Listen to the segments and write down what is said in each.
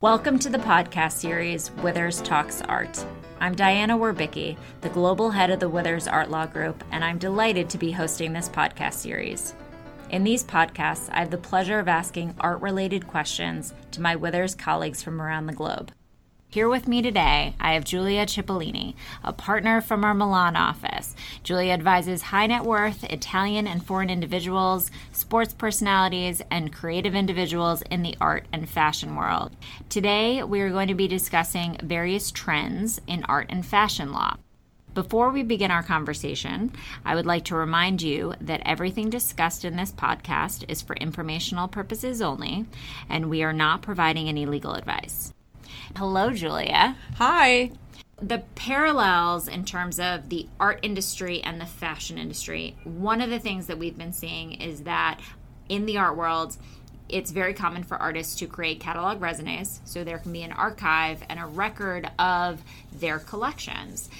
Welcome to the podcast series Withers Talks Art. I'm Diana Wierbicki, the global head of the Withers Art Law Group, and I'm delighted to be hosting this podcast series. In these podcasts, I have the pleasure of asking art related questions to my Withers colleagues from around the globe. Here with me today, I have Giulia Cipollini, a partner from our Milan office. Giulia advises high net worth Italian and foreign individuals, sports personalities, and creative individuals in the art and fashion world. Today, we are going to be discussing various trends in art and fashion law. Before we begin our conversation, I would like to remind you that everything discussed in this podcast is for informational purposes only, and we are not providing any legal advice. Hello, Giulia. Hi. The parallels in terms of the art industry and the fashion industry, one of the things that we've been seeing is that in the art world, it's very common for artists to create catalog raisonnés So there can be an archive and a record of their collections.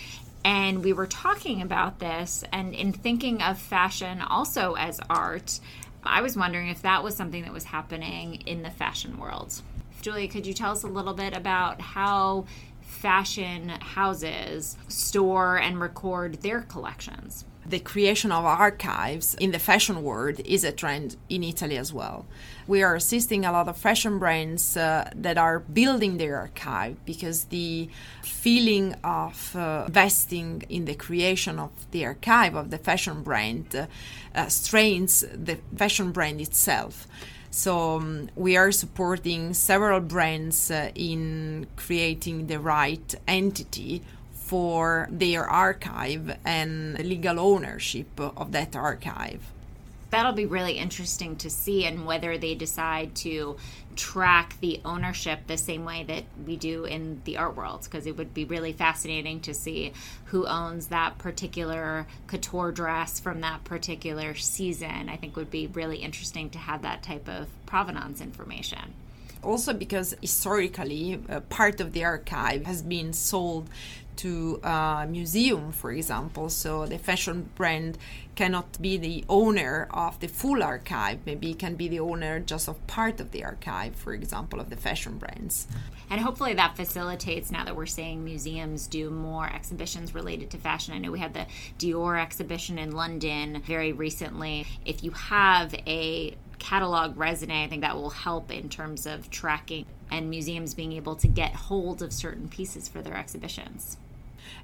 And we were talking about this, and in thinking of fashion also as art, I was wondering if that was something that was happening in the fashion world. Giulia, could you tell us a little bit about how fashion houses store and record their collections? The creation of archives in the fashion world is a trend in Italy as well. We are assisting a lot of fashion brands uh, that are building their archive because the feeling of uh, investing in the creation of the archive of the fashion brand uh, strains the fashion brand itself. So um, we are supporting several brands uh, in creating the right entity for their archive and legal ownership of that archive that'll be really interesting to see and whether they decide to track the ownership the same way that we do in the art world because it would be really fascinating to see who owns that particular couture dress from that particular season. I think would be really interesting to have that type of provenance information. Also because historically uh, part of the archive has been sold to a museum, for example. So the fashion brand cannot be the owner of the full archive. Maybe it can be the owner just of part of the archive, for example, of the fashion brands. And hopefully that facilitates now that we're seeing museums do more exhibitions related to fashion. I know we had the Dior exhibition in London very recently. If you have a catalog raisonné, I think that will help in terms of tracking and museums being able to get hold of certain pieces for their exhibitions.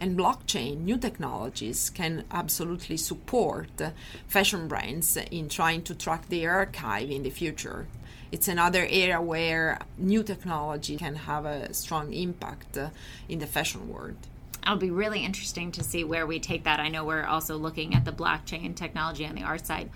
And blockchain, new technologies can absolutely support fashion brands in trying to track their archive in the future. It's another area where new technology can have a strong impact in the fashion world. It'll be really interesting to see where we take that. I know we're also looking at the blockchain technology on the art side.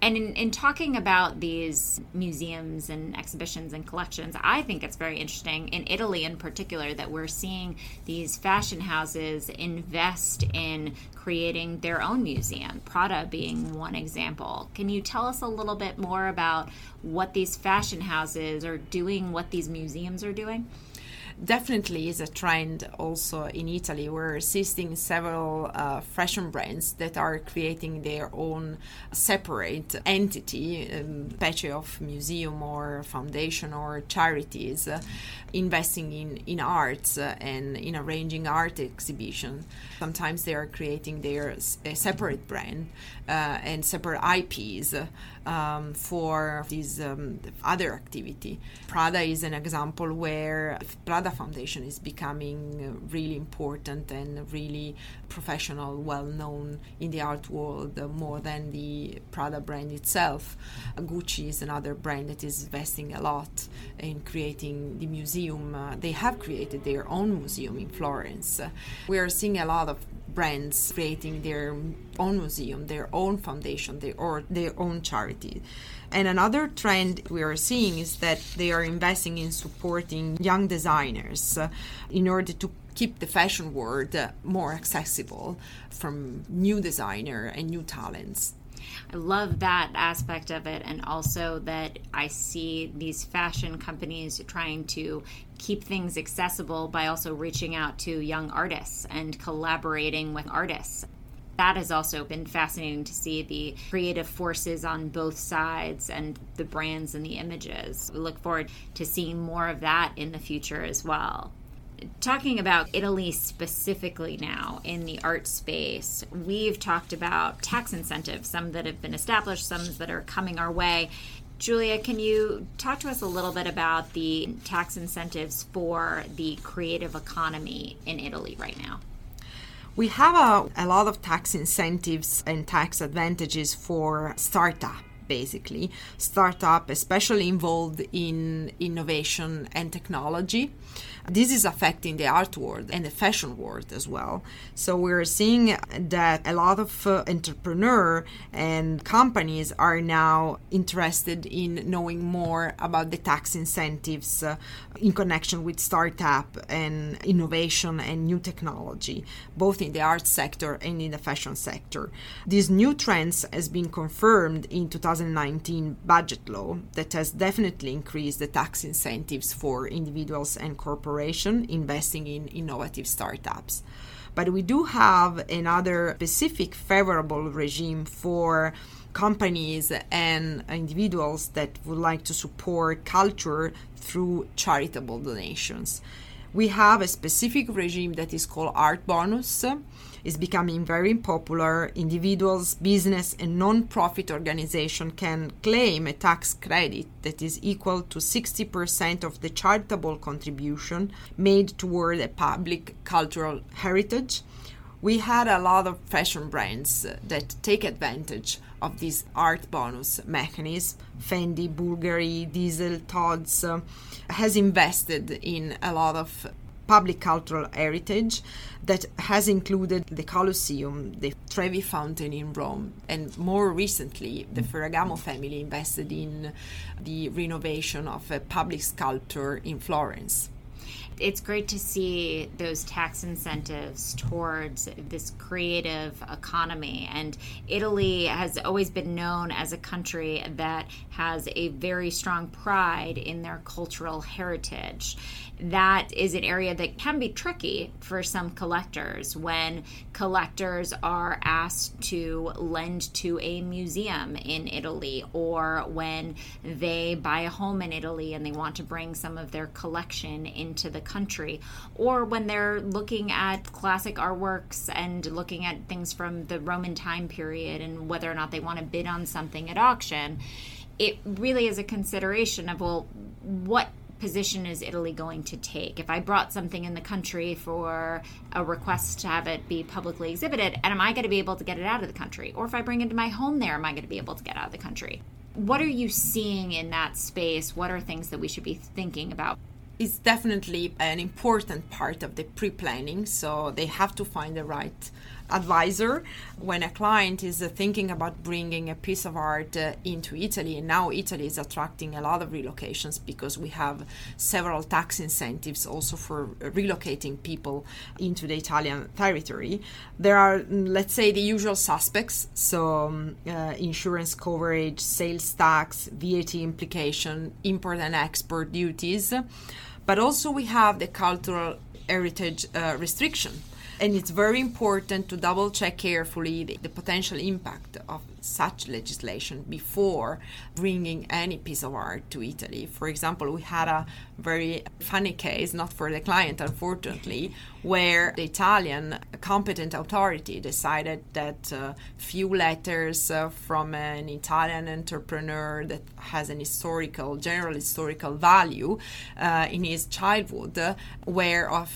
And in, in talking about these museums and exhibitions and collections, I think it's very interesting in Italy in particular that we're seeing these fashion houses invest in creating their own museum, Prada being one example. Can you tell us a little bit more about what these fashion houses are doing, what these museums are doing? Definitely is a trend also in Italy. We're assisting several uh, fashion brands that are creating their own separate entity, um, patch of museum or foundation or charities, uh, investing in, in arts uh, and in arranging art exhibition. Sometimes they are creating their separate brand uh, and separate IPs um, for this um, other activity. Prada is an example where Prada Foundation is becoming really important and really professional, well known in the art world uh, more than the Prada brand itself. Gucci is another brand that is investing a lot in creating the museum. Uh, they have created their own museum in Florence. Uh, we are seeing a lot of brands creating their own museum, their own foundation, their, or their own charity. And another trend we are seeing is that they are investing in supporting young designers uh, in order to keep the fashion world uh, more accessible from new designer and new talents. I love that aspect of it, and also that I see these fashion companies trying to keep things accessible by also reaching out to young artists and collaborating with artists. that has also been fascinating to see the creative forces on both sides and the brands and the images. We look forward to seeing more of that in the future as well talking about Italy specifically now in the art space, we've talked about tax incentives, some that have been established, some that are coming our way. Giulia, can you talk to us a little bit about the tax incentives for the creative economy in Italy right now? We have a, a lot of tax incentives and tax advantages for startup basically startup especially involved in innovation and technology this is affecting the art world and the fashion world as well. So we're seeing that a lot of uh, entrepreneur and companies are now interested in knowing more about the tax incentives uh, in connection with startup and innovation and new technology, both in the art sector and in the fashion sector. These new trends has been confirmed in 2019 budget law that has definitely increased the tax incentives for individuals and corporations corporation investing in innovative startups. But we do have another specific favorable regime for companies and individuals that would like to support culture through charitable donations. We have a specific regime that is called Art Bonus is becoming very popular. Individuals, business, and non-profit organization can claim a tax credit that is equal to 60% of the charitable contribution made toward a public cultural heritage. We had a lot of fashion brands that take advantage of this art bonus mechanism. Fendi, Bulgari, Diesel, Tod's uh, has invested in a lot of public cultural heritage that has included the Colosseum, the Trevi Fountain in Rome, and more recently, the Ferragamo family invested in the renovation of a public sculpture in Florence it's great to see those tax incentives towards this creative economy. And Italy has always been known as a country that has a very strong pride in their cultural heritage that is an area that can be tricky for some collectors when collectors are asked to lend to a museum in Italy or when they buy a home in Italy and they want to bring some of their collection into the country or when they're looking at classic artworks and looking at things from the Roman time period and whether or not they want to bid on something at auction it really is a consideration of well what position is Italy going to take? If I brought something in the country for a request to have it be publicly exhibited, and am I going to be able to get it out of the country? Or if I bring it to my home there, am I going to be able to get out of the country? What are you seeing in that space? What are things that we should be thinking about? It's definitely an important part of the pre planning, so they have to find the right advisor when a client is uh, thinking about bringing a piece of art uh, into Italy. And now Italy is attracting a lot of relocations because we have several tax incentives also for relocating people into the Italian territory. There are, mm, let's say, the usual suspects so um, uh, insurance coverage, sales tax, VAT implication, import and export duties. But also, we have the cultural heritage uh, restriction and it's very important to double check carefully the, the potential impact of such legislation before bringing any piece of art to Italy. For example, we had a very funny case, not for the client, unfortunately, where the Italian competent authority decided that uh, few letters uh, from an Italian entrepreneur that has an historical, general historical value uh, in his childhood uh, were of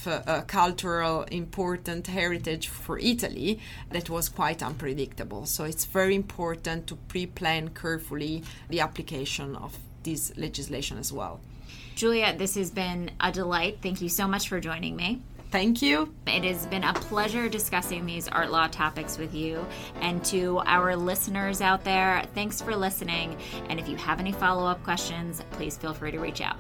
cultural important heritage for Italy that was quite unpredictable. So it's very important to pre plan carefully the application of this legislation as well. Giulia, this has been a delight. Thank you so much for joining me. Thank you. It has been a pleasure discussing these art law topics with you. And to our listeners out there, thanks for listening. And if you have any follow up questions, please feel free to reach out.